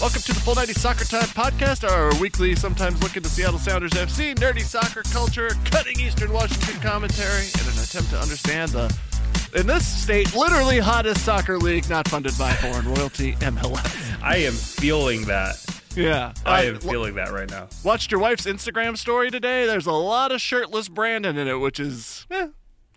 Welcome to the Full 90 Soccer Time podcast, our weekly, sometimes look into Seattle Sounders FC, nerdy soccer culture, cutting Eastern Washington commentary, in an attempt to understand the, in this state, literally hottest soccer league not funded by foreign royalty, MLS. I am feeling that. Yeah. I Uh, am feeling that right now. Watched your wife's Instagram story today. There's a lot of shirtless Brandon in it, which is, eh,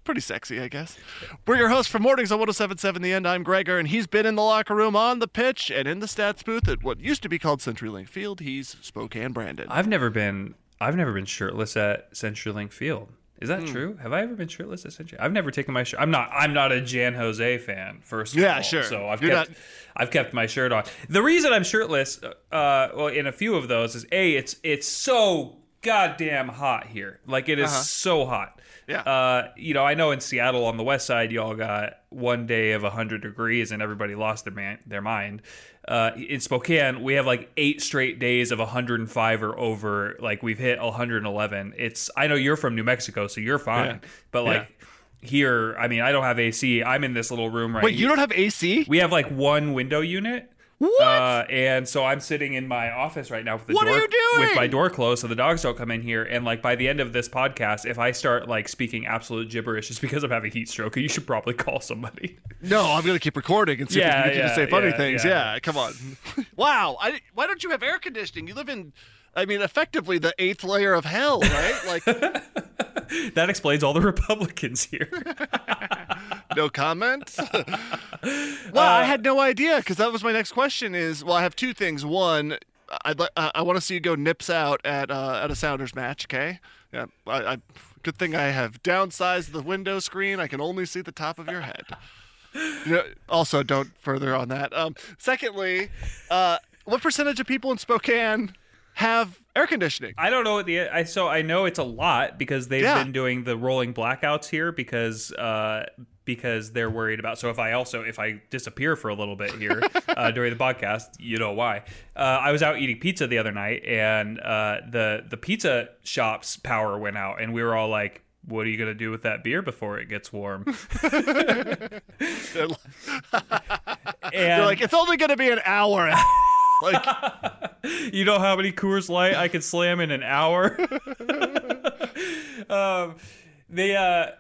pretty sexy, I guess. We're your hosts for Mornings on 1077 The End. I'm Gregor, and he's been in the locker room, on the pitch, and in the stats booth at what used to be called CenturyLink Field. He's Spokane Brandon. I've never been I've never been shirtless at CenturyLink Field. Is that Hmm. true? Have I ever been shirtless at Century? I've never taken my shirt. I'm not. I'm not a Jan Jose fan. First, of Yeah, all, sure. So I've You're kept. not- I've kept my shirt on. The reason I'm shirtless, uh, well, in a few of those is a. It's it's so goddamn hot here. Like it is so hot. Yeah. Uh, you know, I know in Seattle on the west side, y'all got one day of 100 degrees and everybody lost their man, their mind. Uh, in Spokane, we have like eight straight days of 105 or over. Like we've hit 111. It's. I know you're from New Mexico, so you're fine. Yeah. But like here, I mean, I don't have AC. I'm in this little room right. Wait, you don't have AC? We have like one window unit. What? Uh, and so I'm sitting in my office right now with the What are door you doing? with my door closed, so the dogs don't come in here. And like by the end of this podcast, if I start like speaking absolute gibberish, it's because I'm having heat stroke. You should probably call somebody. no, I'm going to keep recording and see Yeah, if we can get you to say funny yeah, things. yeah. Yeah, come on. wow. I, why don't you have air conditioning? You live in, I mean, effectively the eighth layer of hell, right? Like, That explains all the Republicans here. no comment. well, I had no idea because that was my next question. Is well, I have two things. One, I'd li- uh, I want to see you go nips out at uh, at a Sounders match. Okay. Yeah. I, I good thing I have downsized the window screen. I can only see the top of your head. You know, also, don't further on that. Um, secondly, uh, what percentage of people in Spokane have air conditioning? I don't know what the I so I know it's a lot because they've Yeah. been doing the rolling blackouts here because uh because they're worried about so if I also if I disappear for a little bit here uh, during the podcast you know why uh, I was out eating pizza the other night and uh, the the pizza shop's power went out and we were all like what are you gonna do with that beer before it gets warm? and They're like, it's only going to be an hour. Like, you know how many Coors Light I could slam in an hour? um, they uh,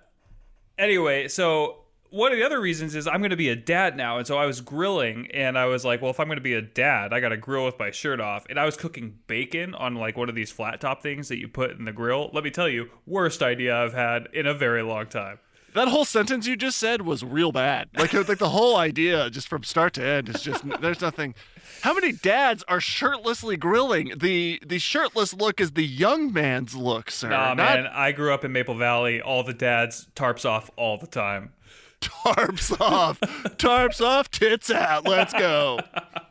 anyway, so one of the other reasons is I'm going to be a dad now, and so I was grilling, and I was like, well, if I'm going to be a dad, I got to grill with my shirt off, and I was cooking bacon on like one of these flat top things that you put in the grill. Let me tell you, worst idea I've had in a very long time. That whole sentence you just said was real bad. Like, like the whole idea, just from start to end, is just there's nothing. How many dads are shirtlessly grilling? The the shirtless look is the young man's look, sir. Nah, not man, I grew up in Maple Valley. All the dads tarps off all the time. tarps off, tarps off, tits out. Let's go.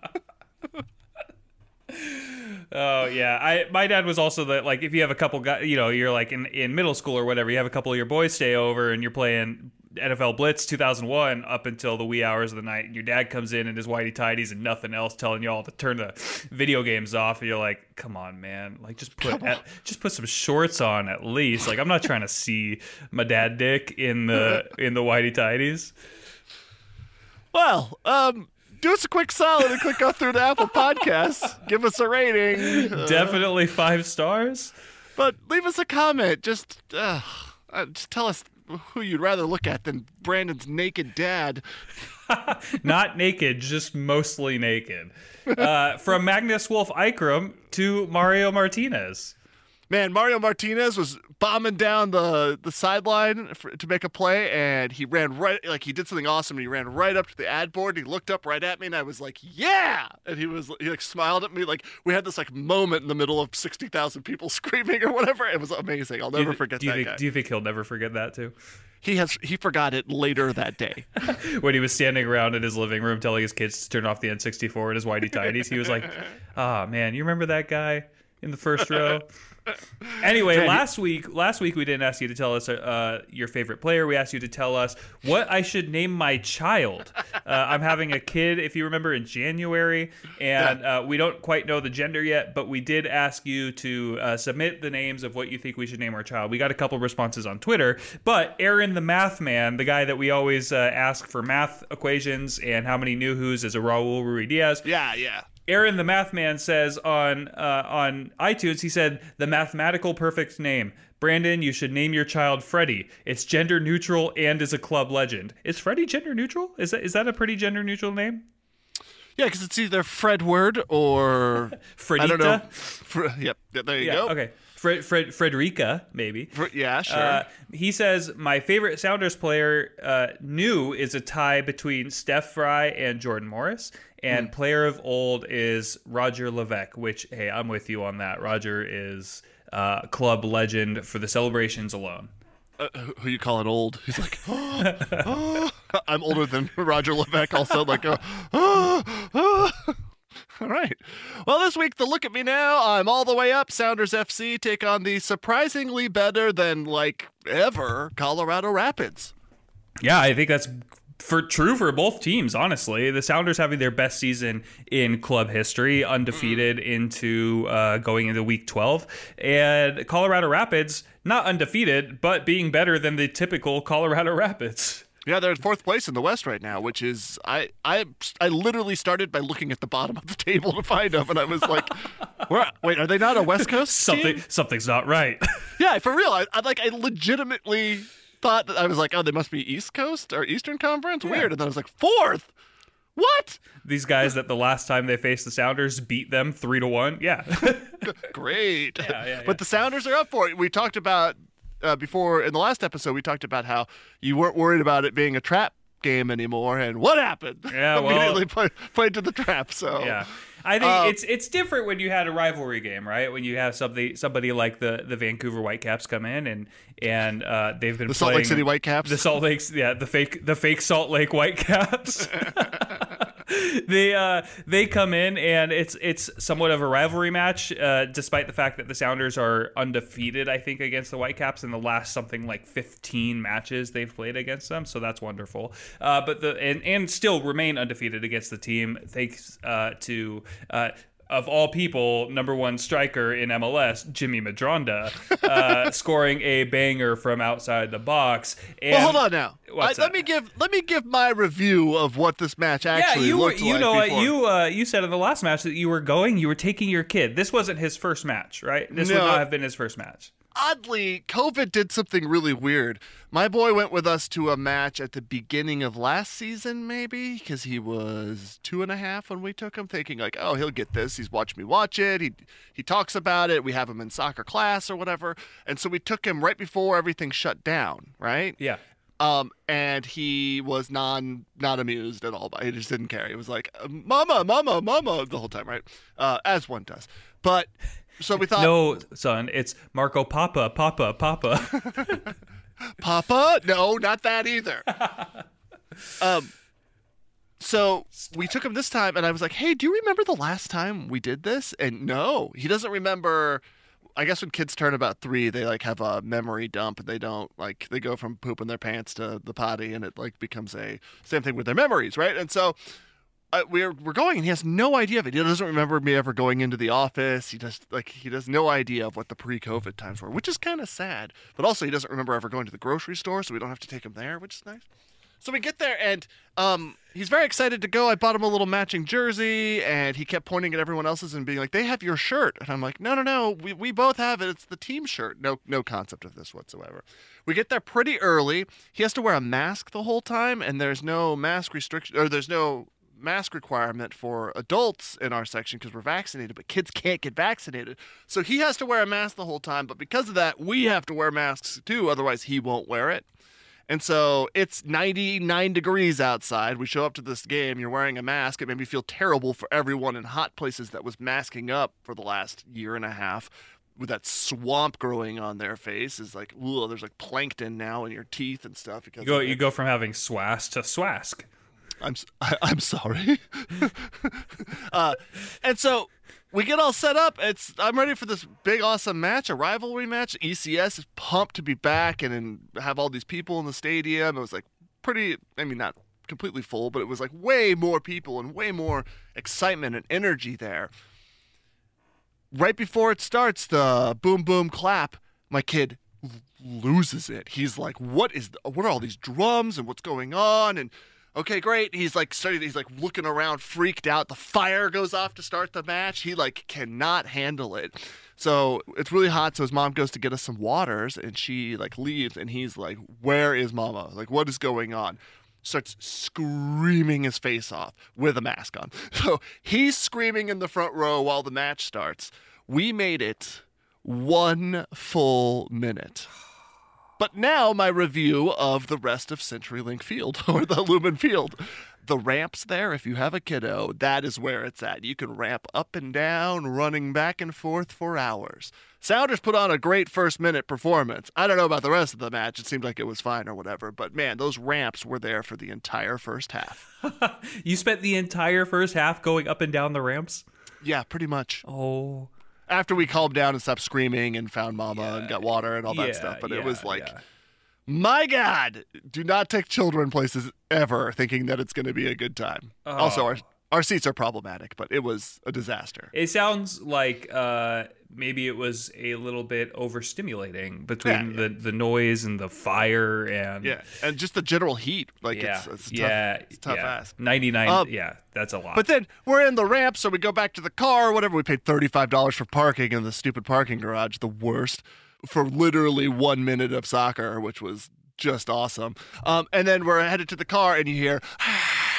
Oh yeah, I my dad was also the like if you have a couple guys, you know, you're like in in middle school or whatever, you have a couple of your boys stay over and you're playing NFL Blitz 2001 up until the wee hours of the night. And your dad comes in in his whitey tidies and nothing else, telling you all to turn the video games off. And you're like, "Come on, man! Like just put at, just put some shorts on at least. Like I'm not trying to see my dad dick in the in the whitey tidies." Well, um, do us a quick solid and click go through the Apple Podcasts. Give us a rating. Uh, Definitely five stars. but leave us a comment. Just, uh, uh, just tell us who you'd rather look at than Brandon's naked dad. Not naked, just mostly naked. Uh, from Magnus Wolff Eikrem to Mario Martinez. Man, Mario Martinez was bombing down the the sideline for, to make a play, and he ran right like he did something awesome. And he ran right up to the ad board. And he looked up right at me, and I was like, "Yeah!" And he was he like smiled at me. Like we had this like moment in the middle of sixty thousand people screaming or whatever. It was amazing. I'll never thi- forget do you that think, guy. Do you think he'll never forget that too? he has he forgot it later that day. when he was standing around in his living room telling his kids to turn off the N64 and his whitey tidies, he was like, "Ah, man, you remember that guy in the first row?" Anyway, Man, last week, last week we didn't ask you to tell us uh, your favorite player. We asked you to tell us what I should name my child. Uh, I'm having a kid, if you remember, in January, and uh, we don't quite know the gender yet. But we did ask you to uh, submit the names of what you think we should name our child. We got a couple responses on Twitter, but Aaron the math man, the guy that we always uh, ask for math equations and how many Nouhous is a Raul Ruidíaz. yeah, yeah. Aaron the Math Man says on uh, on iTunes, he said the mathematical perfect name. Brandon, you should name your child Freddie. It's gender neutral and is a club legend. Is Freddie gender neutral? Is that is that a pretty gender neutral name? Yeah, because it's either Fredward or Fredita. I don't know. Fr- yep, there you Yeah. go. Okay. Fred, Fred, Frederica, maybe. Yeah, sure. Uh, he says my favorite Sounders player uh, new is a tie between Steph Frei and Jordan Morris, and Hmm. player of old is Roger Levesque. Which hey, I'm with you on that. Roger is uh, club legend for the celebrations alone. uh, who- you call it old? He's like, "Oh, oh." I'm older than Roger Levesque. Also, like, uh, "Oh, oh." All right. Well, this week the look at me now. I'm all the way up. Sounders FC take on the surprisingly better than like ever Colorado Rapids. Yeah, I think that's for true for both teams. Honestly, the Sounders having their best season in club history, undefeated into uh, going into Week 12, and Colorado Rapids not undefeated, but being better than the typical Colorado Rapids. Yeah, they're in fourth place in the West right now, which is I I I literally started by looking at the bottom of the table to find them, and I was like, Where, "Wait, are they not a West Coast Something team?" something's not right. Yeah, for real. I, I like I legitimately thought that I was like, oh, they must be East Coast or Eastern Conference. Weird. And then I was like, fourth. What? These guys that the last time they faced the Sounders beat them three to one. Yeah, Great. yeah, yeah. But the Sounders are up for it. We talked about uh, before in the last episode. We talked about how you weren't worried about it being a trap game anymore, and what happened? Yeah, well- immediately played, played to the trap. So yeah. I think Uh, it's it's different when you had a rivalry game, right? When you have somebody somebody like the, the Vancouver Whitecaps come in and and uh, they've been the Salt Lake City Whitecaps. the Salt Lakes, yeah, the fake the fake Salt Lake Whitecaps. they uh they come in and it's it's somewhat of a rivalry match, uh, despite the fact that the Sounders are undefeated. I think against the Whitecaps in the last something like fifteen matches they've played against them, so that's wonderful. Uh, but the and and still remain undefeated against the team thanks uh, to. Of all people, number one striker in MLS, Jimmy Medranda, uh, scoring a banger from outside the box. And well, hold on now. I- let me give let me give my review of what this match actually yeah, you looked you like know what you uh, you said in the last match that you were going, you were taking your kid. This wasn't his first match, right? This would not have been his first match. Oddly, COVID did something really weird. My boy went with us to a match at the beginning of last season, maybe, because he was two and a half when we took him, thinking like, "Oh, he'll get this. He's watched me watch it. He he talks about it. We have him in soccer class or whatever." And so we took him right before everything shut down, right? Yeah. Um, and he was non not amused at all. By it. He just didn't care. He was like, "Mama, mama, mama," the whole time, right? Uh, as one does. But so we thought, No, son, it's Marco Papa, Papa, Papa. Papa? No, not that either. um, so we took him this time, and I was like, "Hey, do you remember the last time we did this?" And no, he doesn't remember I guess when kids turn about three, they like have a memory dump, and they don't like they go from pooping their pants to the potty, and it like becomes a same thing with their memories, right? And so uh, we're we're going, and he has no idea of it. He doesn't remember me ever going into the office. He just like he has no idea of what the pre-COVID times were, which is kind of sad. But also, he doesn't remember ever going to the grocery store, so we don't have to take him there, which is nice. So we get there, and um, he's very excited to go. I bought him a little matching jersey, and he kept pointing at everyone else's and being like, "They have your shirt," and I'm like, "No, no, no, we, we both have it. It's the team shirt. No, no concept of this whatsoever." We get there pretty early. He has to wear a mask the whole time, and there's no mask restriction, or there's no mask requirement for adults in our section because we're vaccinated, but kids can't get vaccinated. So he has to wear a mask the whole time, but because of that, we have to wear masks too, otherwise, he won't wear it. And so it's 99 degrees outside. We show up to this game, you're wearing a mask. It made me feel terrible for everyone in hot places that was masking up for the last year and a half with that swamp growing on their face is like, ooh, there's like plankton now in your teeth and stuff. Because You go you go from having swass to swask. I'm s- I, am sorry. uh, and so we get all set up. It's I'm ready for this big awesome match, a rivalry match. ECS is pumped to be back and, and have all these people in the stadium. It was like pretty. I mean, not completely full, but it was like way more people and way more excitement and energy there. Right before it starts, the boom boom clap. My kid loses it. He's like, "What is? The, what are all these drums and what's going on?" And okay, great. He's like starting. He's like looking around, freaked out. The fire goes off to start the match. He like cannot handle it. So it's really hot. So his mom goes to get us some waters, and she like leaves, and he's like, "Where is Mama? Like, what is going on?" Starts screaming his face off with a mask on. So he's screaming in the front row while the match starts. We made it one full minute. But now my review of the rest of CenturyLink Field or the Lumen Field. The ramps there, if you have a kiddo, that is where it's at. You can ramp up and down, running back and forth for hours. Sounders put on a great first minute performance. I don't know about the rest of the match. It seemed like it was fine or whatever. But man, those ramps were there for the entire first half. You spent the entire first half going up and down the ramps. Yeah, pretty much. Oh, After we calmed down and stopped screaming and found mama and got water and all that yeah, stuff. But it was like, yeah. My God, do not take children places ever thinking that it's going to be a good time. Also, Oh. our our seats are problematic, but it was a disaster. It sounds like uh, maybe it was a little bit overstimulating between Yeah, the, the noise and the fire and Yeah, and just the general heat, like yeah, it's, it's a tough, yeah, it's tough yeah. ask. Ninety nine, Um, yeah, that's a lot. But then we're in the ramp, so we go back to the car, whatever. We paid thirty-five dollars for parking in the stupid parking garage, the worst, for literally one minute of soccer, which was just awesome. Um, and then we're headed to the car, and you hear,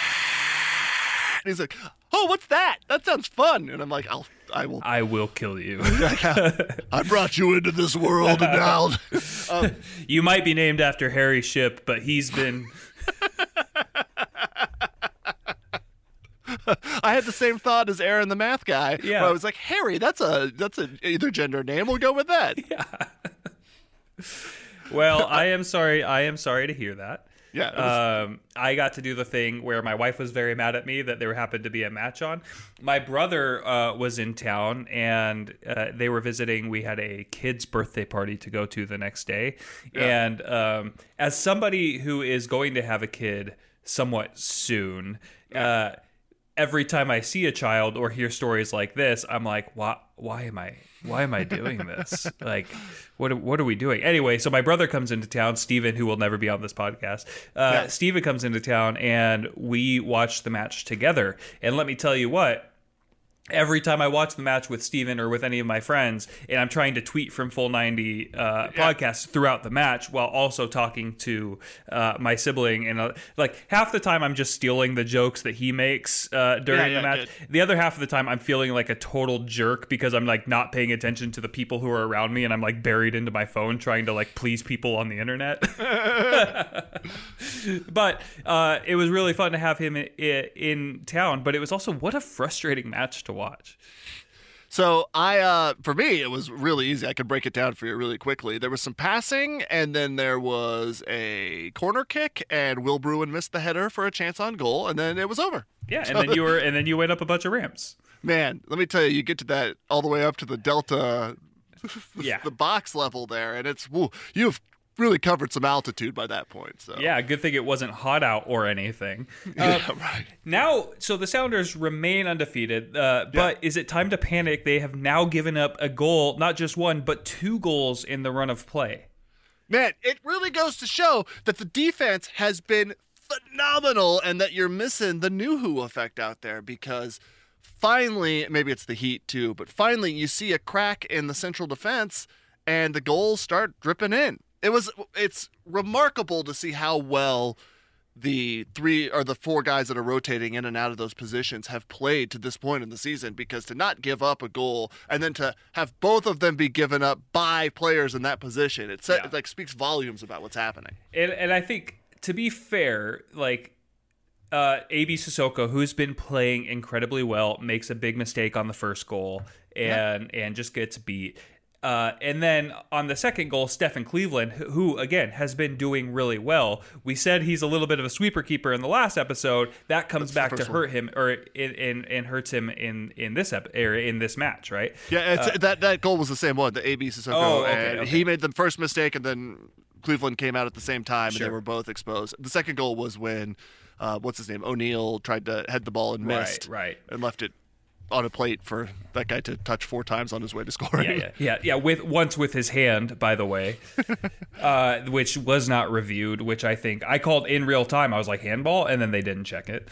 and he's like, "Oh, what's that? That sounds fun." And I'm like, "I'll, I will I will kill you. I brought you into this world, and now um, you might be named after Harry Shipp, but he's been I had the same thought as Aaron, the math guy. Yeah. I was like, Harry, that's a that's a either gender name. We'll go with that. Yeah. well. I am sorry. I am sorry to hear that. Yeah, was- Um, I got to do the thing where my wife was very mad at me that there happened to be a match on. My brother uh, was in town and uh, they were visiting. We had a kid's birthday party to go to the next day. And um, as somebody who is going to have a kid somewhat soon, uh, every time I see a child or hear stories like this, I'm like, why, why am I, why am I doing this? like, what, what are we doing? Anyway, so my brother comes into town, Steven, who will never be on this podcast. Uh, Yeah. Steven comes into town and we watch the match together. And let me tell you what, every time I watch the match with Steven or with any of my friends, and I'm trying to tweet from Full 90 uh, podcasts throughout the match while also talking to uh, my sibling. And uh, like half the time, I'm just stealing the jokes that he makes uh, during Yeah, the yeah, match. The other half of the time, I'm feeling like a total jerk because I'm like not paying attention to the people who are around me and I'm like buried into my phone trying to like please people on the internet. but uh, it was really fun to have him in, in town. But it was also what a frustrating match to watch. So I, uh, for me, it was really easy. I could break it down for you really quickly. There was some passing, and then there was a corner kick, and Will Bruin missed the header for a chance on goal, and then it was over. Yeah, and then you were and then you went up a bunch of ramps. Man, let me tell you, you get to that all the way up to the Delta Yeah. the box level there, and it's woo, you've really covered some altitude by that point. So Yeah, good thing it wasn't hot out or anything. Uh, Yeah, right. Now, so the Sounders remain undefeated, uh, but is it time to panic? They have now given up a goal, not just one, but two goals in the run of play. Man, it really goes to show that the defense has been phenomenal and that you're missing the Nouhou effect out there because finally, maybe it's the heat too, but finally you see a crack in the central defense and the goals start dripping in. It was it's remarkable to see how well the three or the four guys that are rotating in and out of those positions have played to this point in the season because to not give up a goal and then to have both of them be given up by players in that position it, sa- Yeah. it like speaks volumes about what's happening And, and I think, to be fair, like uh, AB Cissoko, who's been playing incredibly well, makes a big mistake on the first goal and and just gets beat. Uh, and then on the second goal, Stefan Cleveland, who- again has been doing really well. We said he's a little bit of a sweeper keeper in the last episode. That comes back to first one. hurt him, or in, in, and hurts him in in this ep- in this match, right? yeah it's, that that goal was the same one the AB Cissoko Oh, okay, and okay. he made the first mistake and then Cleveland came out at the same time and they were both exposed the second goal was when uh, what's his name O'Neill tried to head the ball and Right, missed right. and left it on a plate for that guy to touch four times on his way to scoring yeah, yeah, yeah, yeah. With once with his hand, by the way, uh, which was not reviewed. Which I think I called in real time. I was like handball, and then they didn't check it.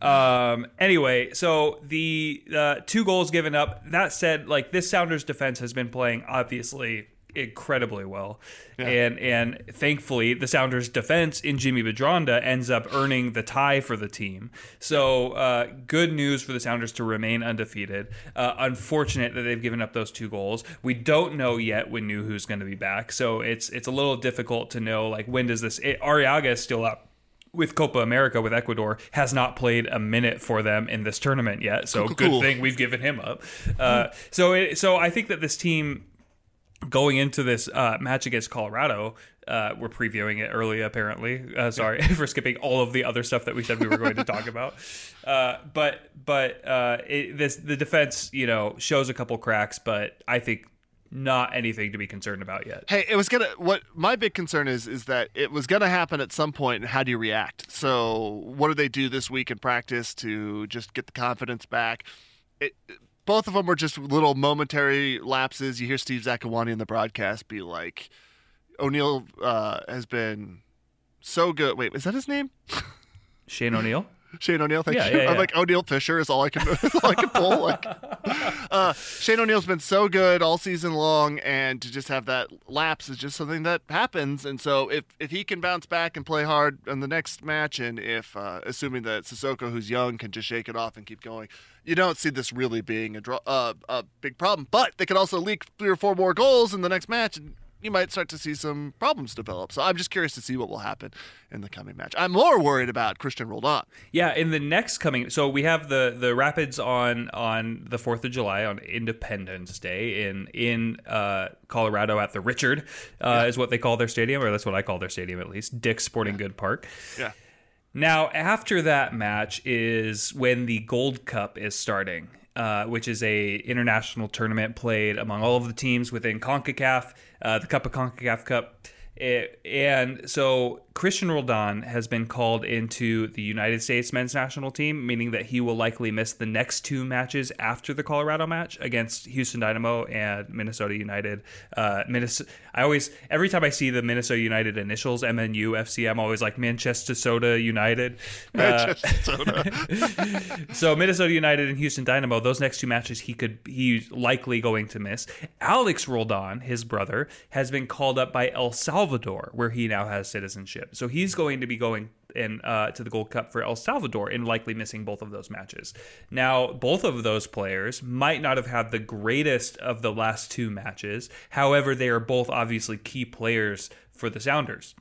um. Anyway, so the uh, two goals given up. That said, like this Sounders defense has been playing obviously incredibly well, and and thankfully the Sounders defense in Jimmy Medranda ends up earning the tie for the team. So uh, good news for the Sounders to remain undefeated. Uh, unfortunate that they've given up those two goals. We don't know yet when Nouhou's going to be back, so it's it's a little difficult to know like when does this. It, Arreaga is still up with Copa America with Ecuador has not played a minute for them in this tournament yet. So Cool, good cool. thing we've given him up. Uh, so it, so I think that this team going into this uh, match against Colorado. Uh, we're previewing it early, apparently. Uh, sorry for skipping all of the other stuff that we said we were going to talk about. Uh, but but uh, it, this the defense, you know, shows a couple cracks, but I think not anything to be concerned about yet. Hey, it was gonna. What my big concern is is that it was gonna happen at some point, and how do you react? So, what do they do this week in practice to just get the confidence back? It, both of them were just little momentary lapses. You hear Steve Zakuani in the broadcast be like, O'Neill uh, has been so good." Wait, is that his name? Shane O'Neill. Shane O'Neill, thank Yeah, you. yeah, I'm like O'Neal Fisher is all I can all I can pull. Like, uh, Shane O'Neill's been so good all season long, and to just have that lapse is just something that happens. And so, if if he can bounce back and play hard in the next match, and if uh, assuming that Cissoko, who's young, can just shake it off and keep going, you don't see this really being a draw, uh, a big problem. But they could also leak three or four more goals in the next match, and you might start to see some problems develop. So I'm just curious to see what will happen in the coming match. I'm more worried about Christian Roldan. Yeah, in the next coming, so we have the the Rapids on on the Fourth of July on Independence Day in in uh, Colorado at the Richard uh, is what they call their stadium, or that's what I call their stadium at least, Dick's Sporting Good Park. Yeah. Now, after that match is when the Gold Cup is starting, uh, which is a international tournament played among all of the teams within CONCACAF, uh, the Cup of CONCACAF Cup. It- and so Christian Roldan has been called into the United States men's national team, meaning that he will likely miss the next two matches after the Colorado match against Houston Dynamo and Minnesota United. Uh, Minnesota, I always, every time I see the Minnesota United initials, MNU FC, I'm always like Manchester Soda United. Uh, so Minnesota United and Houston Dynamo, those next two matches he could he's likely going to miss. Alex Roldan, his brother, has been called up by El Salvador, where he now has citizenship. So he's going to be going in uh, to the Gold Cup for El Salvador and likely missing both of those matches. Now, both of those players might not have had the greatest of the last two matches. However, they are both obviously key players for the Sounders.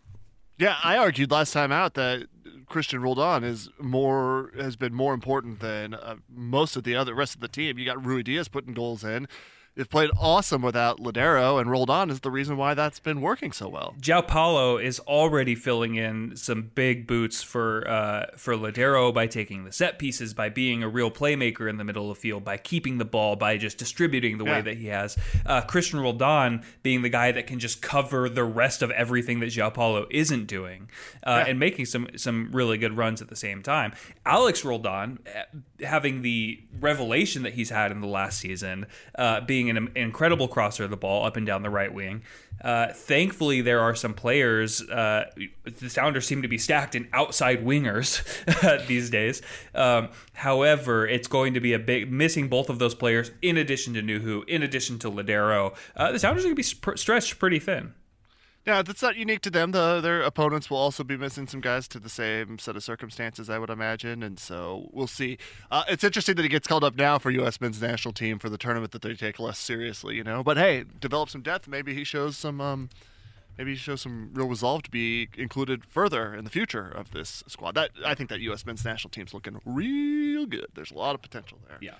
Yeah, I argued last time out that Christian Roldan is more has been more important than uh, most of the other rest of the team. You got Ruidíaz putting goals in. They've played awesome without Lodeiro, and Roldan is the reason why that's been working so well. João Paulo is already filling in some big boots for uh, for Lodeiro by taking the set pieces, by being a real playmaker in the middle of the field, by keeping the ball, by just distributing the Yeah. way that he has. Uh, Christian Roldan being the guy that can just cover the rest of everything that João Paulo isn't doing, uh, Yeah. and making some some really good runs at the same time. Alex Roldan uh, having the revelation that he's had in the last season, uh, being an, incredible crosser of the ball up and down the right wing. Uh, thankfully, there are some players. Uh, the Sounders seem to be stacked in outside wingers these days. Um, however, it's going to be a big missing both of those players in addition to Nouhou, in addition to Lodeiro. Uh, the Sounders are going to be sp- stretched pretty thin. Yeah, that's not unique to them. The, their opponents will also be missing some guys to the same set of circumstances, I would imagine, and so we'll see. Uh, it's interesting that he gets called up now for U.S. men's national team for the tournament that they take less seriously, you know. But hey, develop some depth. Maybe he shows some. Um, maybe he shows some real resolve to be included further in the future of this squad. That I think that U.S. men's national team's looking real good. There's a lot of potential there. Yeah.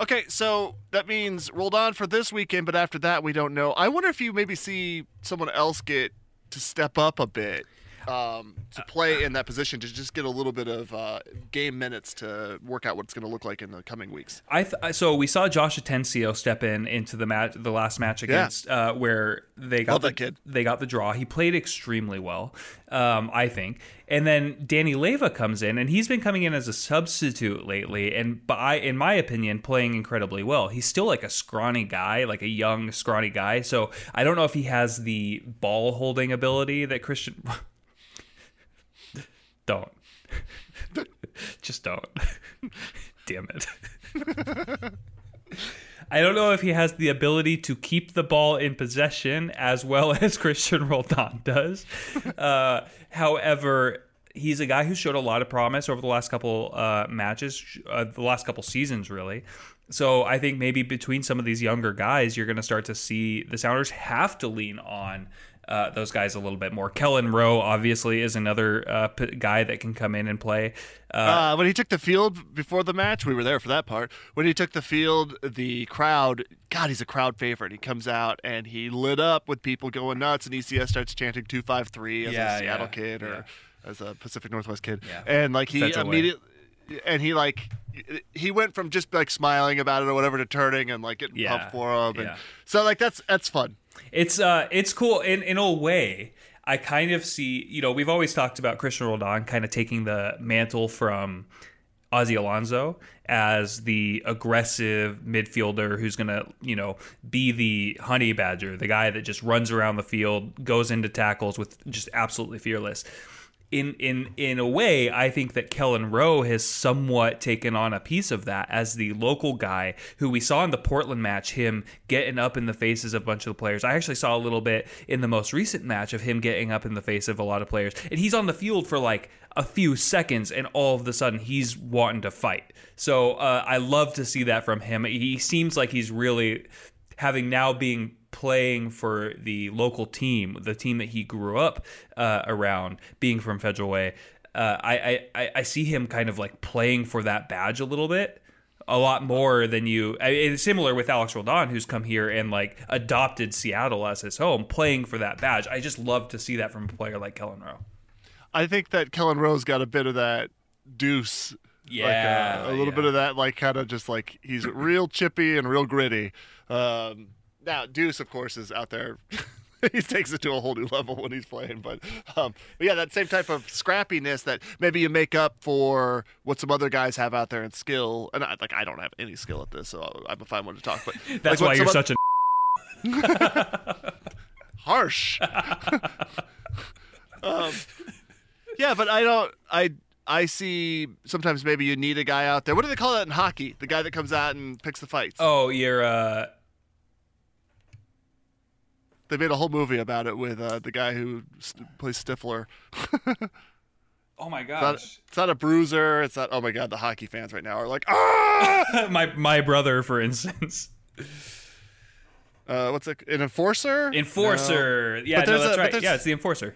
Okay, so that means Roldan for this weekend, but after that, we don't know. I wonder if you maybe see someone else get to step up a bit um, to play in that position to just get a little bit of uh, game minutes to work out what it's going to look like in the coming weeks. I th- so we saw Josh Atencio step in into the match, the last match against uh, where they got Love the, that kid. they got the draw. He played extremely well, um, I think. And then Danny Leyva comes in, and he's been coming in as a substitute lately, and by in my opinion, playing incredibly well. He's still like a scrawny guy, like a young scrawny guy. So I don't know if he has the ball holding ability that Christian. don't. Just don't. Damn it. I don't know if he has the ability to keep the ball in possession as well as Christian Roldan does. Uh, however, he's a guy who showed a lot of promise over the last couple uh, matches, uh, the last couple seasons, really. So I think maybe between some of these younger guys, you're going to start to see the Sounders have to lean on uh, those guys a little bit more. Kelyn Rowe obviously is another uh, p- guy that can come in and play. Uh, Uh, when he took the field before the match, we were there for that part. When he took the field, the crowd, God, he's a crowd favorite. He comes out and he lit up with people going nuts, and ECS starts chanting 253 as Yeah, a Seattle yeah, kid or yeah. as a Pacific Northwest kid. And like he immediately, and he like, he went from just like smiling about it or whatever to turning and like getting Yeah, pumped for him. And yeah. so like that's that's fun. It's uh it's cool in in a way. I kind of see, you know, we've always talked about Christian Roldan kind of taking the mantle from Ozzy Alonso as the aggressive midfielder who's going to, you know, be the honey badger, the guy that just runs around the field, goes into tackles with just absolutely fearless. In in in a way, I think that Kelyn Rowe has somewhat taken on a piece of that as the local guy who we saw in the Portland match, him getting up in the faces of a bunch of the players. I actually saw a little bit in the most recent match of him getting up in the face of a lot of players. And he's on the field for like a few seconds and all of a sudden he's wanting to fight. So uh, I love to see that from him. He seems like he's really having now being playing for the local team, the team that he grew up uh, around, being from Federal Way. Uh, I, I I see him kind of like playing for that badge a little bit, a lot more than you. I, it's similar with Alex Roldan, who's come here and like adopted Seattle as his home, playing for that badge. I just love to see that from a player like Kelyn Rowe. I think that Kelyn Rowe's got a bit of that deuce. Yeah, like uh, a little yeah. bit of that, like kind of just like he's real chippy and real gritty. Um, now, Deuce, of course, is out there. he takes it to a whole new level when he's playing, but, um, but yeah, that same type of scrappiness that maybe you make up for what some other guys have out there in skill. And I, like, I don't have any skill at this, so I'm a fine one to talk. But That's like, why you're such a. harsh. um, yeah, but I don't. I I see sometimes maybe you need a guy out there. What do they call that in hockey? The guy that comes out and picks the fights. Oh, you're. uh They made a whole movie about it with uh, the guy who st- plays Stifler. Oh my It's not, gosh. it's not a bruiser. It's not. Oh my god, the hockey fans right now are like, ah. my my brother, for instance. uh, what's it? An enforcer? Enforcer. Yeah, But no, that's a- right. Yeah, it's the enforcer.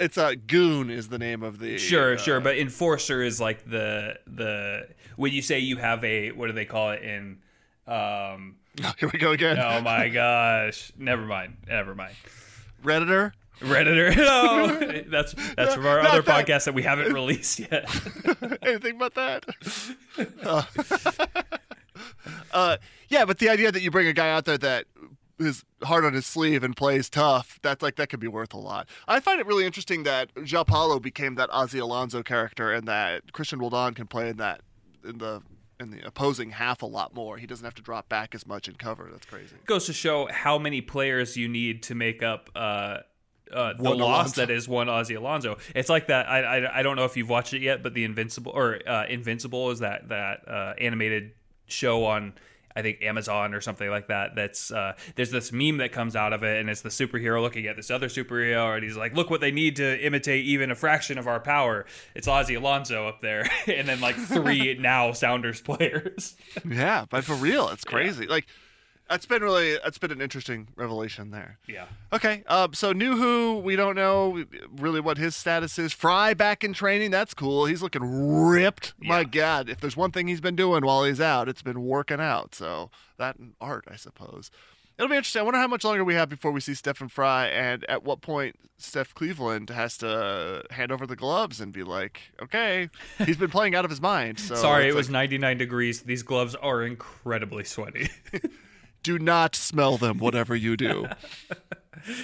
It's a goon is the name of the. Sure, uh, sure, but enforcer is like the the when you say you have a what do they call it in Um, Here we go again. oh my gosh. Never mind. Never mind. Redditor. Redditor. No, that's that's from our Not other that. podcast that we haven't released yet. Anything but that? uh, uh, yeah, but the idea that you bring a guy out there that is hard on his sleeve and plays tough, that's like that could be worth a lot. I find it really interesting that Joao Paulo became that Ozzy Alonso character and that Christian Roldan can play in that in the in the opposing half a lot more. He doesn't have to drop back as much in cover. That's crazy. Goes to show how many players you need to make up uh, uh, the One loss Alonso. that is one Ozzy Alonso. It's like that. I, I I don't know if you've watched it yet, but the Invincible or uh, Invincible is that that uh, animated show on. I think Amazon or something like that. That's uh, there's this meme that comes out of it, and it's the superhero looking at this other superhero, and he's like, "Look what they need to imitate even a fraction of our power." It's Ozzy Alonso up there, and then like three now Sounders players. Yeah, but for real, it's crazy. Like that's been really that's been an interesting revelation there. yeah. Okay, um, so Nouhou, we don't know really what his status is. Frei back in training, that's cool. He's looking ripped. My God, if there's one thing he's been doing while he's out, it's been working out. So that and art, I suppose. It'll be interesting. I wonder how much longer we have before we see Stefan Frei, and at what point Steph Cleveland has to hand over the gloves and be like, "Okay, he's been playing out of his mind." So Sorry, it was like, 99 degrees. These gloves are incredibly sweaty. do not smell them, whatever you do.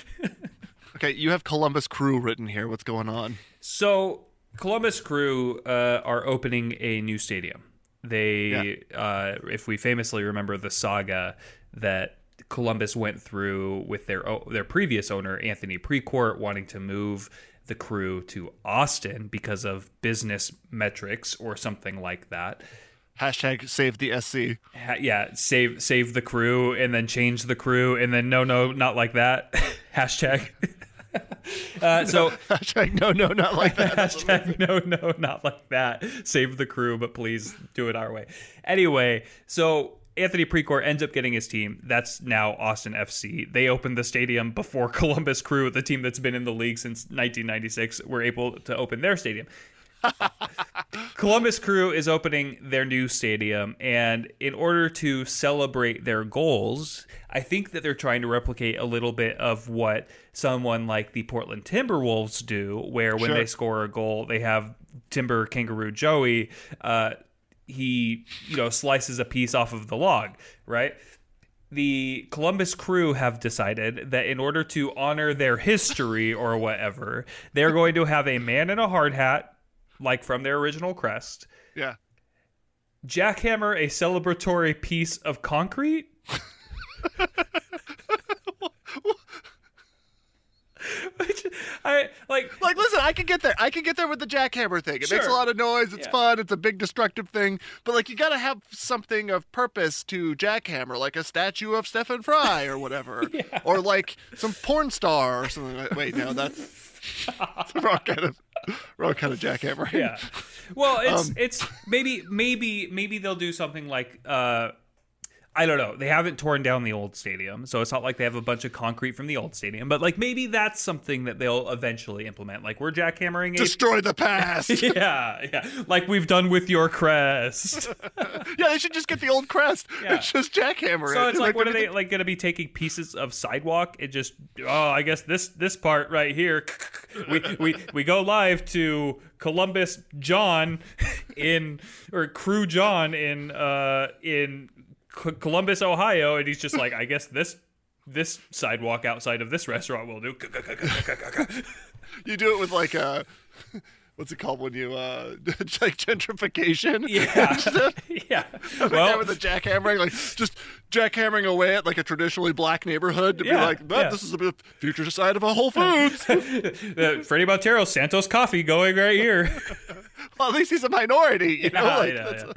okay, you have Columbus Crew written here. What's going on? so, Columbus Crew uh, are opening a new stadium. They, uh, if we famously remember the saga that Columbus went through with their o- their previous owner Anthony Precourt wanting to move the crew to Austin because of business metrics or something like that. Hashtag save the SC. yeah, save save the crew and then change the crew and then no no not like that hashtag. uh, so Hashtag no, no, not like that. hashtag no no not like that. Save the crew, but please do it our way. Anyway, so. Anthony Precourt ends up getting his team. That's now Austin FC. They opened the stadium before Columbus Crew, the team that's been in the league since 1996, were able to open their stadium. Columbus Crew is opening their new stadium, and in order to celebrate their goals, I think that they're trying to replicate a little bit of what someone like the Portland Timberwolves do, where when Sure. they score a goal, they have Timber Kangaroo Joey. Uh, he, you know, slices a piece off of the log, right? the Columbus crew have decided that in order to honor their history or whatever, they're going to have a man in a hard hat, like from their original crest, Yeah. jackhammer a celebratory piece of concrete. Which I like. Like, listen, I can get there. I can get there with the jackhammer thing. It makes a lot of noise. It's Yeah. fun. It's a big destructive thing. But like, you got to have something of purpose to jackhammer, like a statue of Stefan Frei or whatever, or like some porn star or something. like Wait, no, that's, the wrong kind of wrong kind of jackhammer. yeah. Well, it's Um, it's maybe maybe maybe they'll do something like uh I don't know. They haven't torn down the old stadium, so it's not like they have a bunch of concrete from the old stadium. But like maybe that's something that they'll eventually implement. Like we're jackhammering a Destroy the past. yeah, yeah, like we've done with your crest. yeah, they should just get the old crest. Yeah. It's just jackhammer. So it's like, what are they like going to be taking pieces of sidewalk and just? Oh, I guess this this part right here. We we we go live to Columbus John in or Crew John in uh in Columbus, Ohio, and he's just like, I guess this this sidewalk outside of this restaurant will do. You do it with like a what's it called when you uh like gentrification? Yeah, yeah. Well, with a jackhammering, like just jackhammering away at like a traditionally black neighborhood to be like, "But yeah. this is the future side of a Whole Foods. Fredy Montero, Santos Coffee, going right here. well, at least he's a minority, you know. Yeah, like, yeah,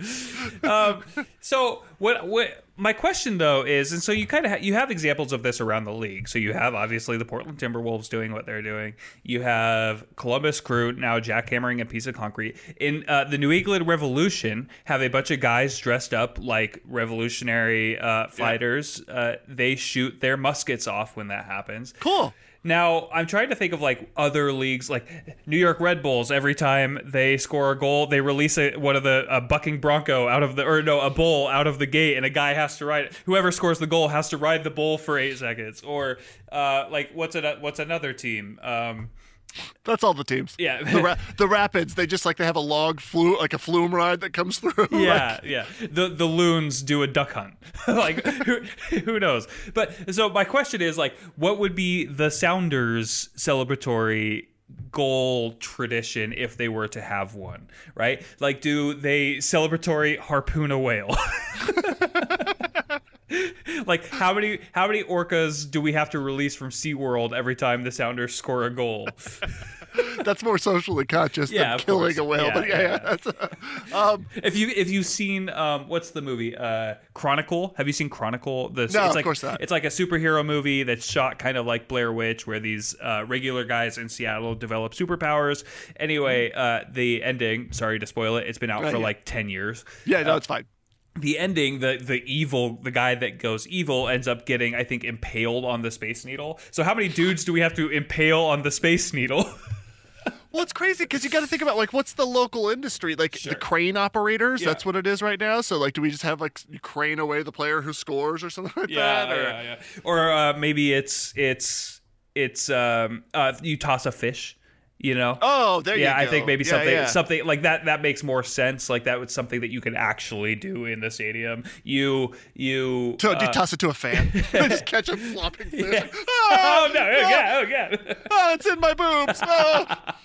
yeah. um, so what what my question though is, and so you kind of ha- you have examples of this around the league. So you have obviously the Portland Timberwolves doing what they're doing. You have Columbus Crew now jackhammering a piece of concrete. In uh, the New England Revolution, have a bunch of guys dressed up like revolutionary uh, fighters. Uh, they shoot their muskets off when that happens. Cool. Now I'm trying to think of like other leagues, like New York Red Bulls. Every time they score a goal, they release a, one of the a bucking bronco out of the or no a bull out of the gate, and a guy has to ride. Whoever scores the goal has to ride the bull for eight seconds. Or uh, like what's it? What's another team? Um, That's all the teams. Yeah. the, ra- the Rapids. They just like they have a log flu, like a flume ride that comes through. Yeah, Like, yeah. The the loons do a duck hunt. like who who knows? But so my question is like what would be the Sounders celebratory goal tradition if they were to have one, right? Like do they celebratory harpoon a whale? like how many how many orcas do we have to release from SeaWorld every time the Sounders score a goal? that's more socially conscious Yeah, than killing course. a whale. Yeah, but yeah, yeah, um, If you if you've seen um what's the movie uh Chronicle have you seen Chronicle the No, it's of like, course not. it's like a superhero movie that's shot kind of like Blair Witch where these uh, regular guys in Seattle develop superpowers anyway uh the ending sorry to spoil it it's been out Right, for yeah. like 10 years yeah, no, it's fine. The ending the the evil the guy that goes evil ends up getting I think impaled on the space needle so how many dudes do we have to impale on the space needle Well, it's crazy because you got to think about like what's the local industry, like the crane operators. Yeah. That's what it is right now. So like, do we just have like crane away the player who scores or something like yeah, that? Or, yeah, yeah. Or uh, maybe it's it's it's um uh you toss a fish, you know. Oh, there yeah, you go. Yeah, I think maybe Yeah, something yeah. something like that that makes more sense. Like that was something that you could actually do in the stadium. You you So, do you uh, toss it to a fan? just catch a flopping. Yeah. Ah, oh no! Oh, yeah! Oh yeah! ah, it's in my boobs. Ah.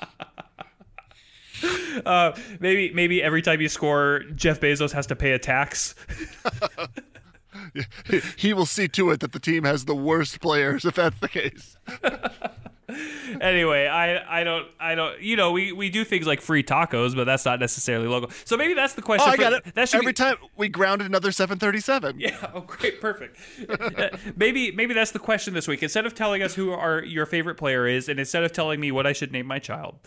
Uh, maybe maybe every time you score, Jeff Bezos has to pay a tax. he will see to it that the team has the worst players if that's the case. anyway, I I don't I don't you know we, we do things like free tacos, but that's not necessarily local. So maybe that's the question. Oh. I for- got it. That should Every be, time we grounded another 737. Yeah. Oh, great. Perfect. Uh, maybe maybe that's the question this week. Instead of telling us who our your favorite player is, and instead of telling me what I should name my child,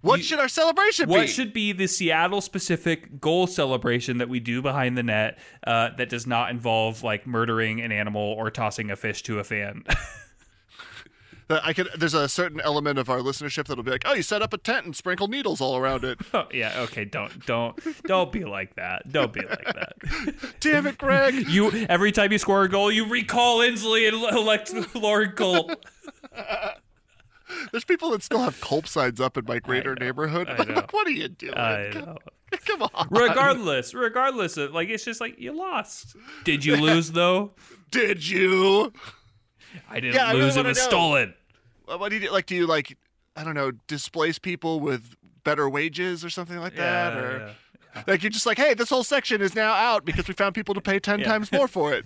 What You- should our celebration what be? What should be the Seattle specific goal celebration that we do behind the net uh, that does not involve like murdering an animal or tossing a fish to a fan? I could. There's a certain element of our listenership that'll be like, "Oh, you set up a tent and sprinkle needles all around it." oh, yeah. Okay. Don't don't don't be like that. Don't be like that. Damn it, Greg! You every time you score a goal, you recall Inslee and elect Loren Culp. There's people that still have culp signs up in my greater know, neighborhood. Like, what are you doing? Come, know. come on. regardless regardless of like it's just like you lost did you lose though Did you? i didn't Yeah, I really lose it wanna was know. stolen What do you do? Like, do you like, I don't know, displace people with better wages or something like that? Or yeah. like you're just like, hey, this whole section is now out because we found people to pay ten Yeah. times more for it.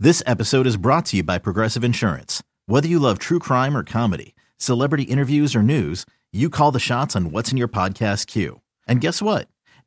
This episode is brought to you by Progressive Insurance. Whether you love true crime or comedy, celebrity interviews or news, you call the shots on what's in your podcast queue. And guess what?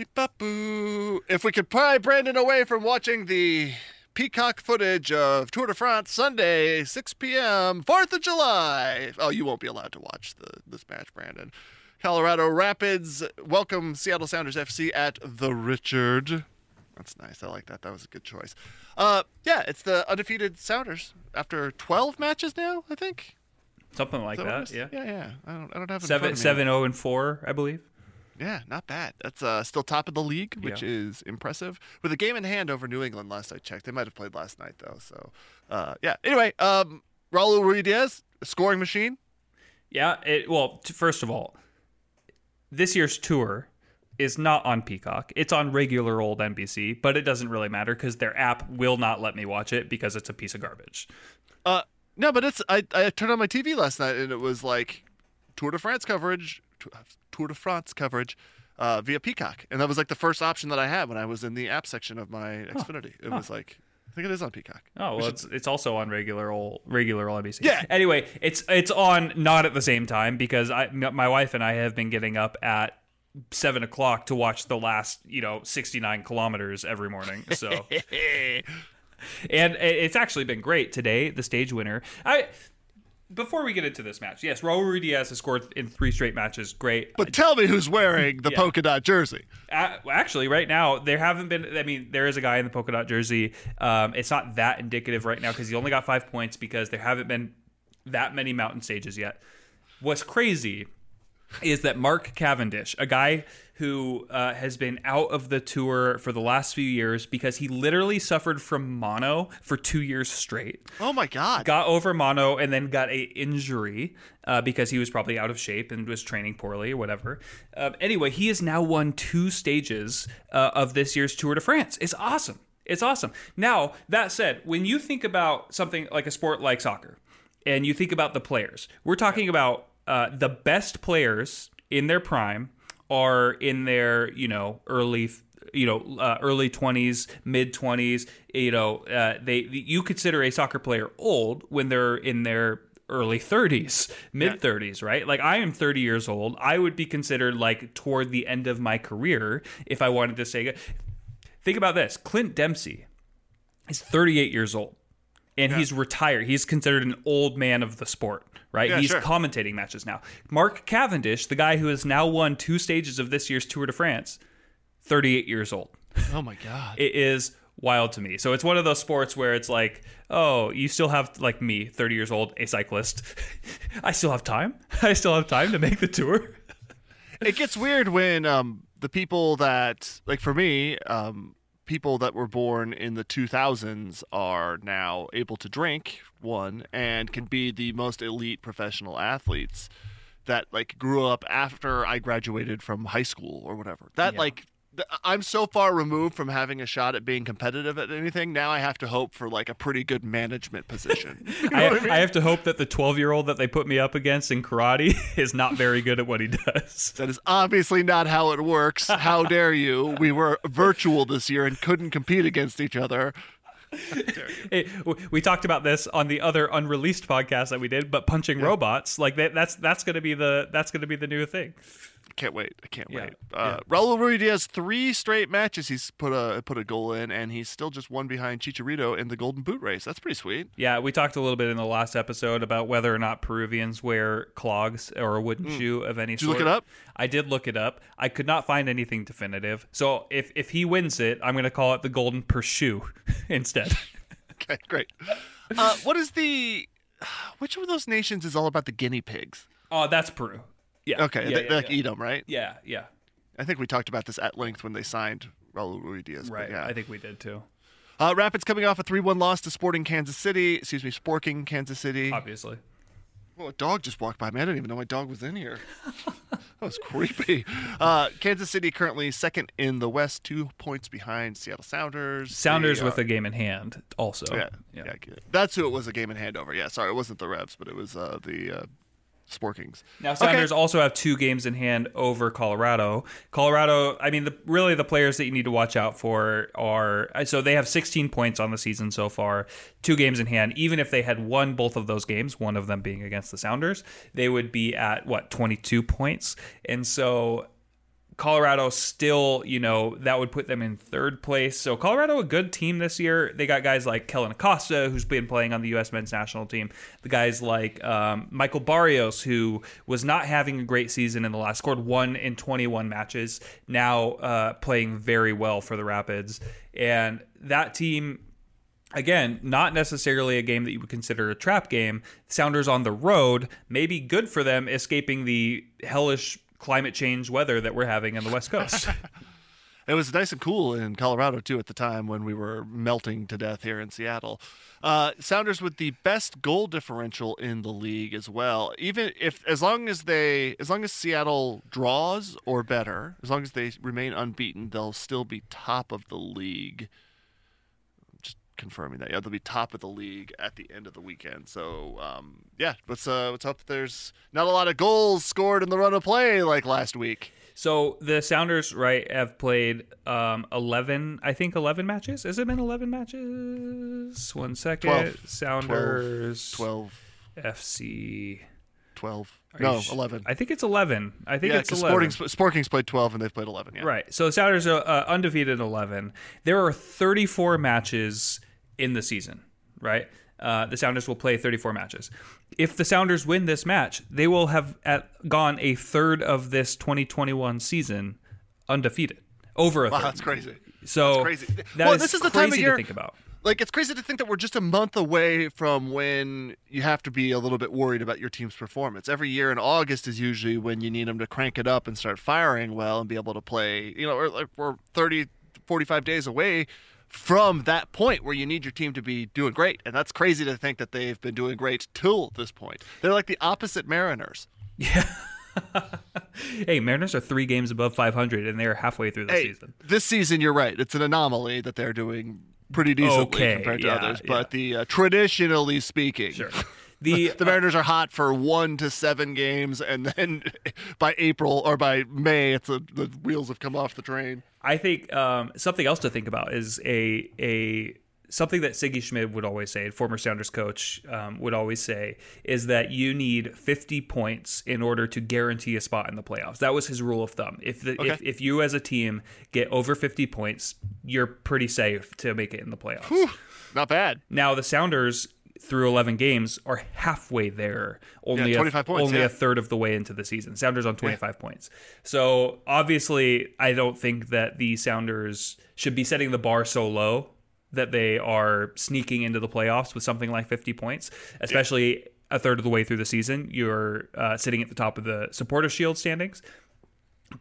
If we could pry Brandon away from watching the peacock footage of Tour de France Sunday, 6 p.m., 4th of July. Oh, you won't be allowed to watch the this match, Brandon. Colorado Rapids welcome Seattle Sounders FC at the Richard. That's nice. I like that. That was a good choice. Uh, yeah, it's the undefeated Sounders after 12 matches now. I think. something like that, what it that is? yeah yeah, yeah. I don't, I don't have it in front seven seven oh and four i believe Yeah, not bad. That's uh, still top of the league, which Yeah. is impressive. With a game in hand over New England last I checked. They might have played last night though. So, uh, yeah. Anyway, um, Raul Ruidíaz, a scoring machine. yeah it well t- first of all this year's tour is not on peacock it's on regular old nbc but it doesn't really matter because their app will not let me watch it because it's a piece of garbage Uh, no, but it's I, I turned on my TV last night and it was like Tour de France coverage, Tour- Tour de France coverage, uh, via Peacock, and that was like the first option that I had when I was in the app section of my Xfinity. It was like I think it is on Peacock. Oh well, it's it's also on regular old regular old NBC. Yeah. Anyway, it's it's on not at the same time because I my wife and I have been getting up at seven o'clock to watch the last you know sixty nine kilometers every morning. So and it's actually been great today. The stage winner. I before we get into this match, yes, Raul Ruidíaz has scored in three straight matches. Great. But tell me who's wearing the Yeah. polka dot jersey. A- actually, right now there haven't been. I mean, there is a guy in the polka dot jersey. Um, it's not that indicative right now because he only got five points because there haven't been that many mountain stages yet. What's crazy is that Mark Cavendish, a guy who uh, has been out of the tour for the last few years because he literally suffered from mono for two years straight Oh my God! got over mono and then got a injury uh, because he was probably out of shape and was training poorly or whatever. Um, anyway, he has now won two stages uh, of this year's Tour de France. It's awesome. It's awesome. Now that said, when you think about something like a sport like soccer, and you think about the players, we're talking about uh, the best players in their prime are in their you know early you know uh, early 20s mid 20s you know uh, they you consider a soccer player old when they're in their early 30s mid 30s right? Like i am 30 years old. I would be considered like toward the end of my career if i wanted to say think about this. Clint dempsey is 38 years old and he's retired. He's considered an old man of the sport right? Yeah, he's sure. commentating matches now. Mark cavendish the guy who has now won two stages of this year's tour de france 38 years old. Oh my God! it is wild to me. So it's one of those sports where it's like oh you still have like me 30 years old a cyclist. I still have time. I still have time to make the tour. It gets weird when um, the people that like for me um, people that were born in the 2000s are now able to drink one and can be the most elite professional athletes that like grew up after i graduated from high school or whatever that Yeah. like i'm so far removed from having a shot at being competitive at anything now i have to hope for like a pretty good management position You know I, I mean? I have to hope that the 12 year old that they put me up against in karate is not very good at what he does That is obviously not how it works. How dare you? We were virtual this year and couldn't compete against each other. Hey, we talked about this on the other unreleased podcast that we did, but punching robots like that, that's that's going to be the that's going to be the new thing. Can't wait. I can't Yeah, wait. Uh, Raul Ruidíaz, three straight matches he's put a put a goal in, and he's still just one behind Chicharito in the Golden Boot race. That's pretty sweet. Yeah, we talked a little bit in the last episode about whether or not Peruvians wear clogs or a wooden shoe of any. Did you sort. look it up? I did look it up. I could not find anything definitive. So if if he wins it, I'm going to call it the Golden Pursue instead. Okay, great. Uh, what is the which of those nations is all about the guinea pigs? oh, that's Peru. Yeah. Okay, Yeah, they, yeah, like yeah. eat them, right? yeah, yeah. I think we talked about this at length when they signed Raul Ruiz. Diaz. Right. Yeah. I think we did too. Uh, Rapids coming off a 3 1 loss to Sporting Kansas City. Excuse me, Sporking Kansas City. Obviously. Well, a dog just walked by me. I didn't even know my dog was in here. that was creepy. Uh, Kansas City currently second in the West, two points behind Seattle Sounders. Sounders They with are- a game in hand also. yeah, yeah, That's who it was a game in hand over. Yeah, sorry, it wasn't the Revs, but it was uh, the uh, Sporkings. Now Sounders also have two games in hand over Colorado. Colorado, I mean, the, really the players that you need to watch out for are uh, so they have 16 points on the season so far, two games in hand. Even if they had won both of those games, one of them being against the Sounders, they would be at what 22 points. And so Colorado still, you know, that would put them in third place. So Colorado, a good team this year. They got guys like Kellyn Acosta, who's been playing on the U.S. men's national team. The guys like um, Michael Barrios, who was not having a great season in the last, scored one in 21 matches. Now uh, playing very well for the Rapids, and that team again, not necessarily a game that you would consider a trap game. Sounders on the road may be good for them escaping the hellish climate change weather that we're having on the West Coast. It was nice and cool in Colorado too at the time when we were melting to death here in Seattle. Uh, Sounders with the best goal differential in the league as well. Even if, as long as they, as long as Seattle draws or better, as long as they remain unbeaten, they'll still be top of the league. Confirming that. Yeah, they'll be top of the league at the end of the weekend. So um, yeah, let's uh, let's hope that there's not a lot of goals scored in the run of play like last week. So the Sounders, right, have played um, eleven. I think eleven matches. Has it been eleven matches? One second. 12. Sounders. 12, FC. 12. Are no, sh- 11. I think it's eleven. I think yeah, it's eleven. Sporting, Sporting's played 12 and they've played 11. Yeah. Right. So the Sounders are uh, undefeated 11. There are 34 matches in the season, right? Uh, the Sounders will play 34 matches. If the Sounders win this match, they will have at, gone a third of this 2021 season undefeated. Over a Wow, third. that's crazy. So crazy. that Well, is this is the time of year- to think about. Like it's crazy to think that we're just a month away from when you have to be a little bit worried about your team's performance. Every year in August is usually when you need them to crank it up and start firing well and be able to play. You know, or like we're 30, 45 days away from that point where you need your team to be doing great. And that's crazy to think that they've been doing great till this point. They're like the opposite Mariners. Yeah. hey, Mariners are three games above 500, and they are halfway through the Hey, season. this season you're right. It's an anomaly that they're doing pretty decently Okay, compared to yeah, others. yeah. But the uh, traditionally speaking, Sure. The the Mariners are hot for one to seven games, and then by April or by May, it's a, the wheels have come off the train. I think um, something else to think about is a a something that Sigi Schmid would always say, former Sounders coach um, would always say, is that you need 50 points in order to guarantee a spot in the playoffs. That was his rule of thumb. If the, Okay. if you as a team get over 50 points, you're pretty safe to make it in the playoffs. Not bad. Now the Sounders through 11 games are halfway there. Only Yeah, a, 25 points, only yeah. a third of the way into the season. Sounders on 25 points. So obviously, I don't think that the Sounders should be setting the bar so low that they are sneaking into the playoffs with something like 50 points, especially a third of the way through the season. You're uh, sitting at the top of the supporter shield standings.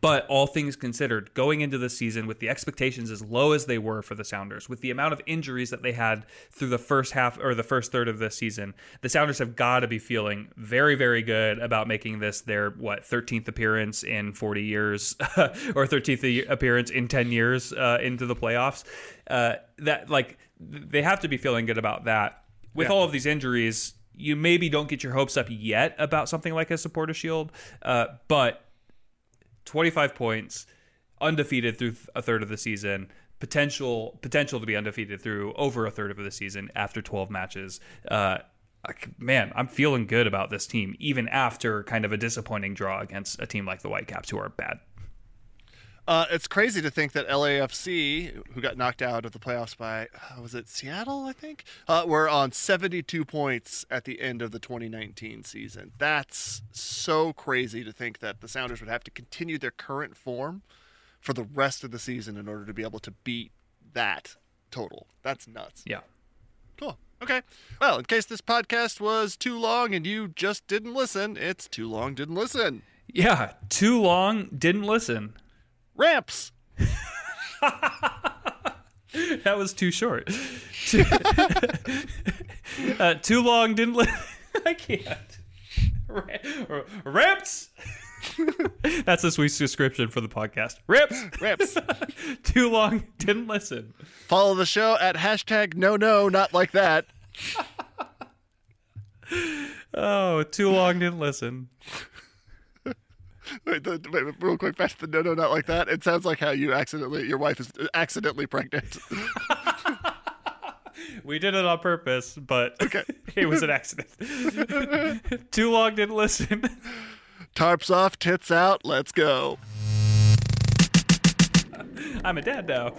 But all things considered, going into the season with the expectations as low as they were for the Sounders, with the amount of injuries that they had through the first half or the first third of the season, the Sounders have got to be feeling very, very good about making this their what 13th appearance in 40 years or 13th appearance in 10 years uh, into the playoffs. Uh, that like they have to be feeling good about that. With Yeah. all of these injuries, you maybe don't get your hopes up yet about something like a supporter shield, uh, but 25 points, undefeated through a third of the season, potential potential to be undefeated through over a third of the season after 12 matches. Uh, man, I'm feeling good about this team, even after kind of a disappointing draw against a team like the Whitecaps, who are bad. Uh, it's crazy to think that LAFC, who got knocked out of the playoffs by, uh, was it Seattle, I think, uh, were on 72 points at the end of the 2019 season. That's so crazy to think that the Sounders would have to continue their current form for the rest of the season in order to be able to beat that total. That's nuts. Yeah. Cool. Okay. Well, in case this podcast was too long and you just didn't listen, it's too long, didn't listen. Yeah. Too long, didn't listen. Ramps. That was too short. Too, uh, too long, didn't listen. I can't. Ra- Ramps. That's this week's description for the podcast. Rips. Ramps. Too long, didn't listen. Follow the show at hashtag no no not like that. Oh, too long, didn't listen. Wait, the, wait, real quick, back to the no no not like that. It sounds like how you accidentally your wife is accidentally pregnant. We did it on purpose, but Okay. it was an accident. too long, didn't listen. Tarps off, tits out. Let's go. I'm a dad now.